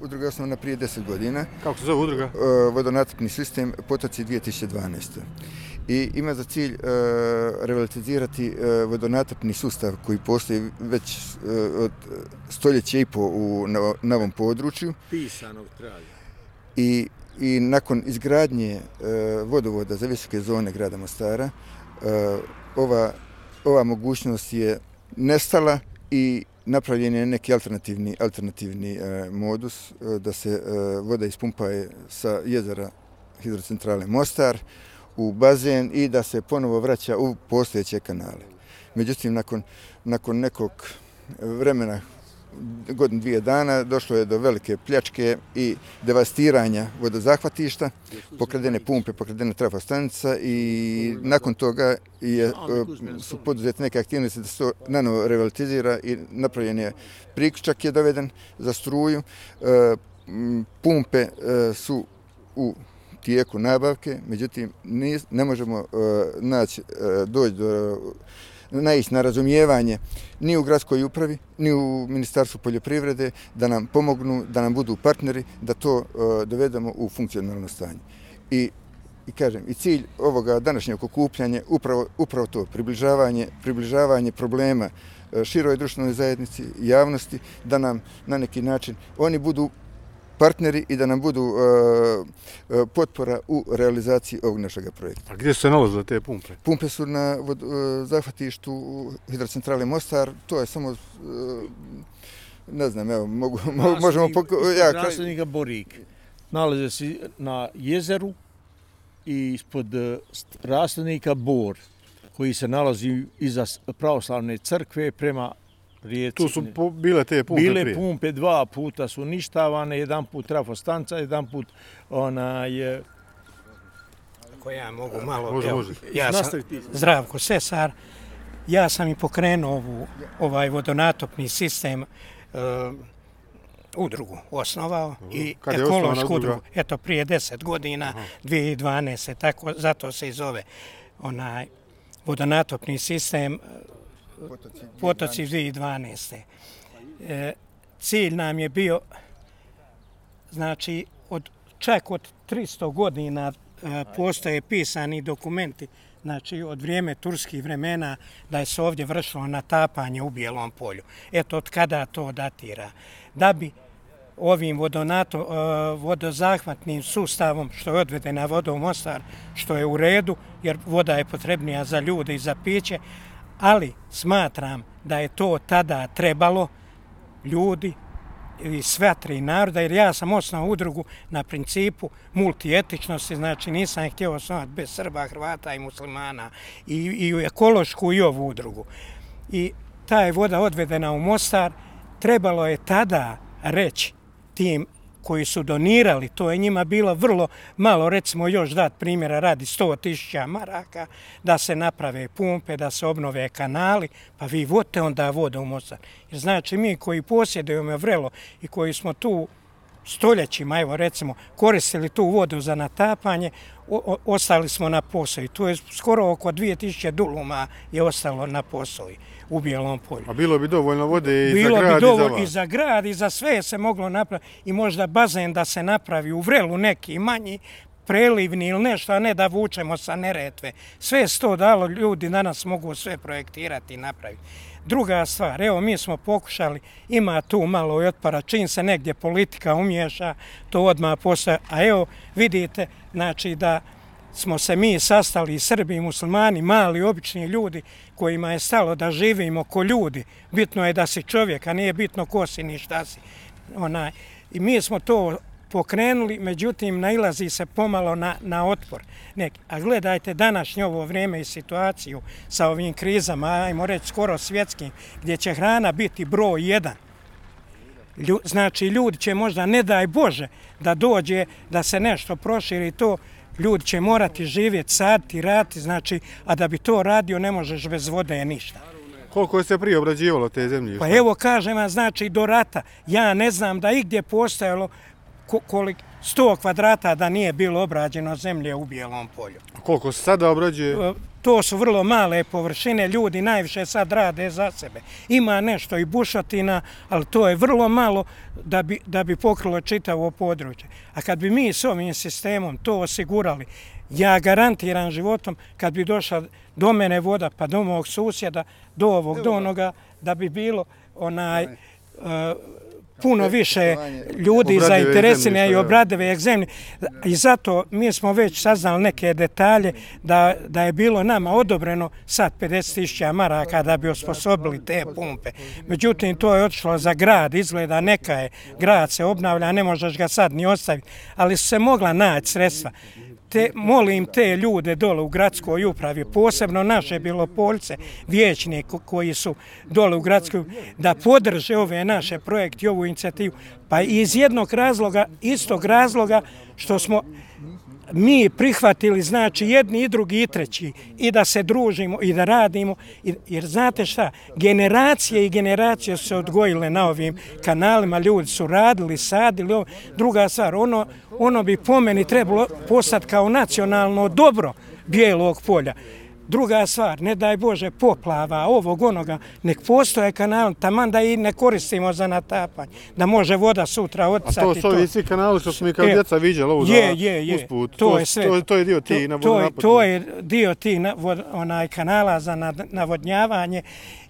udruga je osnovana prije 10 godina. Kako se zove udruga? E, vodonacrpni sistem Potoci 2012. I ima za cilj uh, revitalizirati uh, vodonatrpni sustav koji postoji već uh, od stoljeća i po u, na, na ovom području. Pisanog traga. I, I nakon izgradnje uh, vodovoda za visoke zone grada Mostara, uh, ova, ova mogućnost je nestala i napravljen je neki alternativni, alternativni e, modus e, da se e, voda ispumpaje sa jezera hidrocentrale Mostar u bazen i da se ponovo vraća u postojeće kanale. Međutim, nakon, nakon nekog vremena godin dvije dana došlo je do velike pljačke i devastiranja vodozahvatišta, pokradene pumpe, pokradene trafostanica i nakon toga je, e, su poduzete neke aktivnosti da se to nanovo revalitizira i napravljen je priključak je doveden za struju. E, pumpe e, su u tijeku nabavke, međutim ne možemo naći, doći do naići na razumijevanje ni u gradskoj upravi, ni u Ministarstvu poljoprivrede, da nam pomognu, da nam budu partneri, da to e, dovedemo u funkcionalno stanje. I, i kažem, i cilj ovoga današnjeg okupljanja upravo, upravo to, približavanje, približavanje problema e, široj društvenoj zajednici, javnosti, da nam na neki način oni budu partneri i da nam budu uh, uh, potpora u realizaciji ovog našeg projekta. A gdje su se nalazile te pumpe? Pumpe su na vod, uh, zahvatištu hidrocentrale Mostar. To je samo, ne znam, evo, mogu, Raslednik, možemo... Poko ja, Raslednika Borik. Nalaze se na jezeru i ispod raslednika Bor koji se nalazi iza pravoslavne crkve prema rijeci. Tu su po, bile te pumpe Bile prije. pumpe, dva puta su ništavane, jedan put trafostanca, jedan put ona je... Ako ja mogu malo... Može, može. Ja sam Zdravko Sesar. Ja sam i pokrenuo ovu, ovaj vodonatopni sistem uh, udrugu osnovao uh, i ekološku udrugu. Eto, prije deset godina, Aha. 2012. Tako, zato se i zove onaj vodonatopni sistem Potoci 2012. E, cilj nam je bio, znači, od, čak od 300 godina e, postoje pisani dokumenti, znači od vrijeme turskih vremena, da je se ovdje vršilo natapanje u Bijelom polju. Eto, od kada to datira. Da bi ovim vodonato, e, vodozahvatnim sustavom što je odvedena voda u Mostar, što je u redu, jer voda je potrebnija za ljude i za piće, ali smatram da je to tada trebalo ljudi i svetri naroda, jer ja sam osnao udrugu na principu multietičnosti, znači nisam htio osnovati bez Srba, Hrvata i muslimana i, i u ekološku i ovu udrugu. I ta je voda odvedena u Mostar, trebalo je tada reći tim koji su donirali, to je njima bilo vrlo malo, recimo još dat primjera, radi 100.000 maraka, da se naprave pumpe, da se obnove kanali, pa vi vodite onda vodu u Mostar. Jer znači mi koji posjedujemo vrelo i koji smo tu stoljećima, evo recimo, koristili tu vodu za natapanje, o, ostali smo na posoji. Tu je skoro oko 2000 duluma je ostalo na posoji u Bijelom polju. A bilo bi dovoljno vode i bilo za grad bi dovoljno i za i za grad i za sve se moglo napraviti. I možda bazen da se napravi u vrelu neki manji, prelivni ili nešto, a ne da vučemo sa neretve. Sve je to dalo, ljudi danas mogu sve projektirati i napraviti. Druga stvar, evo mi smo pokušali, ima tu malo i otpara, čim se negdje politika umješa, to odmah postoje. A evo vidite, znači da smo se mi sastali, Srbi i muslimani, mali, obični ljudi, kojima je stalo da živimo ko ljudi. Bitno je da si čovjek, a nije bitno ko si ni šta si. Onaj, I mi smo to pokrenuli, međutim, nailazi se pomalo na, na otpor. Nek, a gledajte današnje ovo vrijeme i situaciju sa ovim krizama, ajmo reći skoro svjetskim, gdje će hrana biti broj jedan. Lju, znači, ljudi će možda, ne daj Bože, da dođe, da se nešto proširi to, ljudi će morati živjeti, saditi, rati, znači, a da bi to radio ne možeš bez vode ništa. Koliko je se prije obrađivalo te zemlje? Pa evo kažem vam, znači do rata, ja ne znam da igdje postojalo kolik, 100 kvadrata da nije bilo obrađeno zemlje u Bijelom polju. Koliko se sada obrađuje? to su vrlo male površine, ljudi najviše sad rade za sebe. Ima nešto i bušotina, ali to je vrlo malo da bi, da bi pokrilo čitavo područje. A kad bi mi s ovim sistemom to osigurali, ja garantiram životom kad bi došla do mene voda, pa do mog susjeda, do ovog, do onoga, da bi bilo onaj, uh, puno više ljudi zainteresine i obradeve zemlje. I zato mi smo već saznali neke detalje da, da je bilo nama odobreno sad 50.000 maraka da bi osposobili te pumpe. Međutim, to je otišlo za grad, izgleda neka je, grad se obnavlja, ne možeš ga sad ni ostaviti, ali su se mogla naći sredstva te, molim te ljude dole u gradskoj upravi, posebno naše Bilopoljce, vječnike koji su dole u gradskoj, da podrže ove naše projekte i ovu inicijativu. Pa iz jednog razloga, istog razloga što smo mi prihvatili, znači jedni i drugi i treći, i da se družimo i da radimo, jer znate šta, generacije i generacije su se odgojile na ovim kanalima, ljudi su radili, sadili, ovo. druga stvar, ono, ono bi po meni trebalo postati kao nacionalno dobro bijelog polja. Druga stvar, ne daj Bože, poplava ovog onoga, nek postoje kanal, taman da i ne koristimo za natapanje, da može voda sutra odsati. A to su ovi svi kanali što smo mi kao e, djeca vidjeli ovu je, je, je. usput, to, to, je sve, to, to je dio ti na to, to je dio ti na, onaj kanala za navodnjavanje.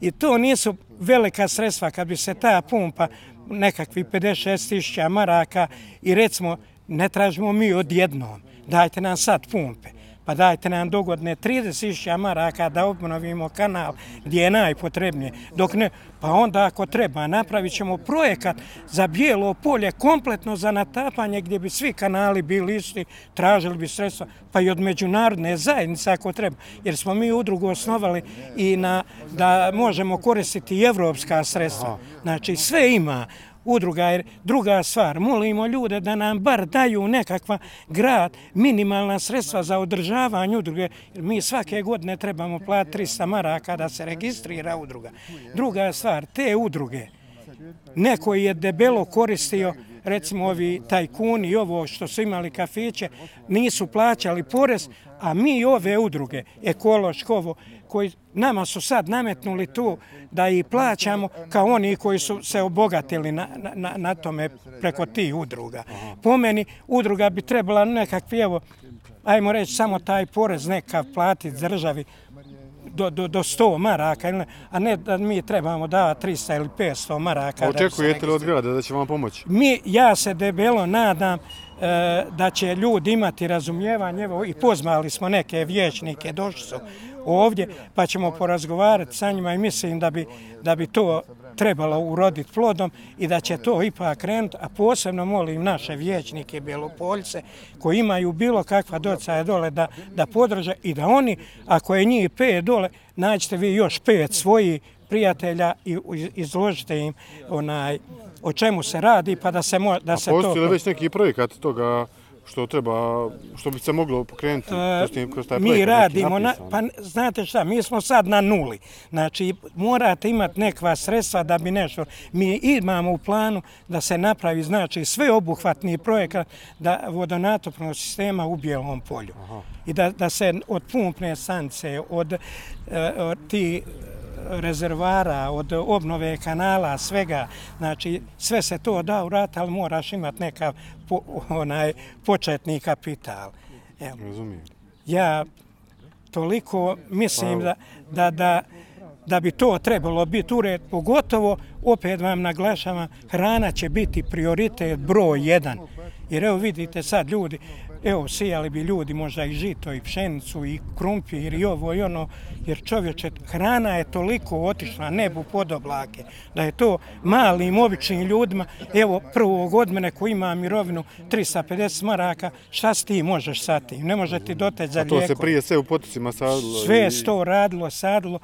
I to nisu velika sredstva kad bi se ta pumpa nekakvi 56 tisuća maraka i recimo ne tražimo mi odjednom, dajte nam sad pumpe pa dajte nam dogodne 30.000 maraka da obnovimo kanal gdje je najpotrebnije. Dok ne, pa onda ako treba napravit ćemo projekat za bijelo polje kompletno za natapanje gdje bi svi kanali bili isti, tražili bi sredstva, pa i od međunarodne zajednice ako treba. Jer smo mi udrugu osnovali i na, da možemo koristiti i evropska sredstva. Znači sve ima udruga, jer druga stvar, molimo ljude da nam bar daju nekakva grad, minimalna sredstva za održavanje udruge, jer mi svake godine trebamo platiti 300 maraka da se registrira udruga. Druga stvar, te udruge, neko je debelo koristio, recimo ovi tajkuni i ovo što su imali kafiće, nisu plaćali porez, a mi ove udruge, ekološkovo, koji nama su sad nametnuli tu da i plaćamo kao oni koji su se obogatili na, na, na tome preko tih udruga. Po meni udruga bi trebala nekakvi, evo, ajmo reći, samo taj porez nekav platiti državi do, do, do 100 maraka, a ne da mi trebamo da 300 ili 500 maraka. Očekujete li od grada da će vam pomoći? Mi, ja se debelo nadam e, da će ljudi imati razumijevanje, evo i pozvali smo neke vječnike, došli su ovdje, pa ćemo porazgovarati sa njima i mislim da bi, da bi to trebalo uroditi plodom i da će to ipak krenuti, a posebno molim naše vječnike Bjelopoljce koji imaju bilo kakva docaja dole da, da podrže i da oni, ako je njih pet dole, naćete vi još pet svojih prijatelja i izložite im onaj o čemu se radi pa da se mo, da se to... A postoji li već neki projekat toga što treba, što bi se moglo pokrenuti uh, kroz taj Mi radimo, na, pa znate šta, mi smo sad na nuli. Znači, morate imati nekva sredstva da bi nešto... Mi imamo u planu da se napravi, znači, sve obuhvatni projekat da vodonatopnog sistema u Bijelom polju. Aha. I da, da se od pumpne stanice, od, uh, od ti rezervara, od obnove kanala, svega, znači sve se to da u rat, ali moraš imati neka po, onaj početni kapital. Evo. Razumijem. Ja toliko mislim da, da, da, da bi to trebalo biti ured, pogotovo, opet vam naglašavam, hrana će biti prioritet broj jedan. Jer evo vidite sad ljudi, evo, sijali bi ljudi možda i žito, i pšenicu, i krumpir, i ovo, i ono, jer čovječe, hrana je toliko otišla nebu pod oblake, da je to malim, običnim ljudima, evo, prvog od mene koji ima mirovinu 350 maraka, šta s ti možeš sa tim? Ne može ti doteć za lijeko. A to se prije sve u potocima sadilo? Sve je to radilo, sadilo.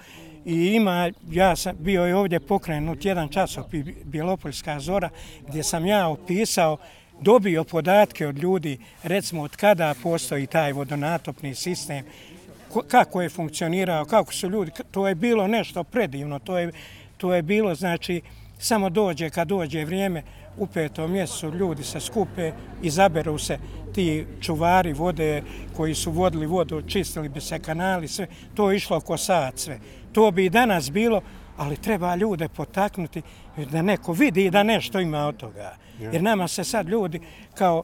I ima, ja sam bio i ovdje pokrenut jedan časopis Bjelopoljska zora, gdje sam ja opisao dobio podatke od ljudi, recimo od kada postoji taj vodonatopni sistem, kako je funkcionirao, kako su ljudi, to je bilo nešto predivno, to je, to je bilo, znači, samo dođe, kad dođe vrijeme, u petom mjesecu ljudi se skupe, izaberu se ti čuvari vode koji su vodili vodu, čistili bi se kanali, sve, to je išlo ko sad sve. To bi i danas bilo, ali treba ljude potaknuti da neko vidi da nešto ima od toga. Jer nama se sad ljudi kao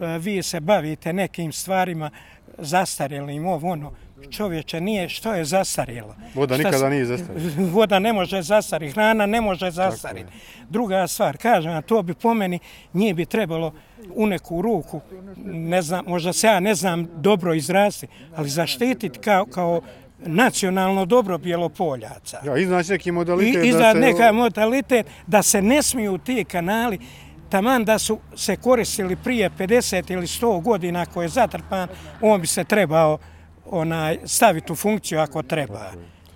e, vi se bavite nekim stvarima zastarjelim, ovo ono, čovječe nije što je zastarjelo. Voda šta nikada nije zastarjela. Voda ne može zastariti, hrana ne može zastariti. Druga stvar, kažem, a to bi po meni nije bi trebalo u neku ruku, ne znam, možda se ja ne znam dobro izrasti, ali zaštititi kao, kao nacionalno dobro Bjelopoljaca. Ja, iznaći neki modalitet. I, da se... neka modalitet da se ne smiju ti kanali taman da su se koristili prije 50 ili 100 godina koje je zatrpan, on bi se trebao onaj, staviti u funkciju ako treba.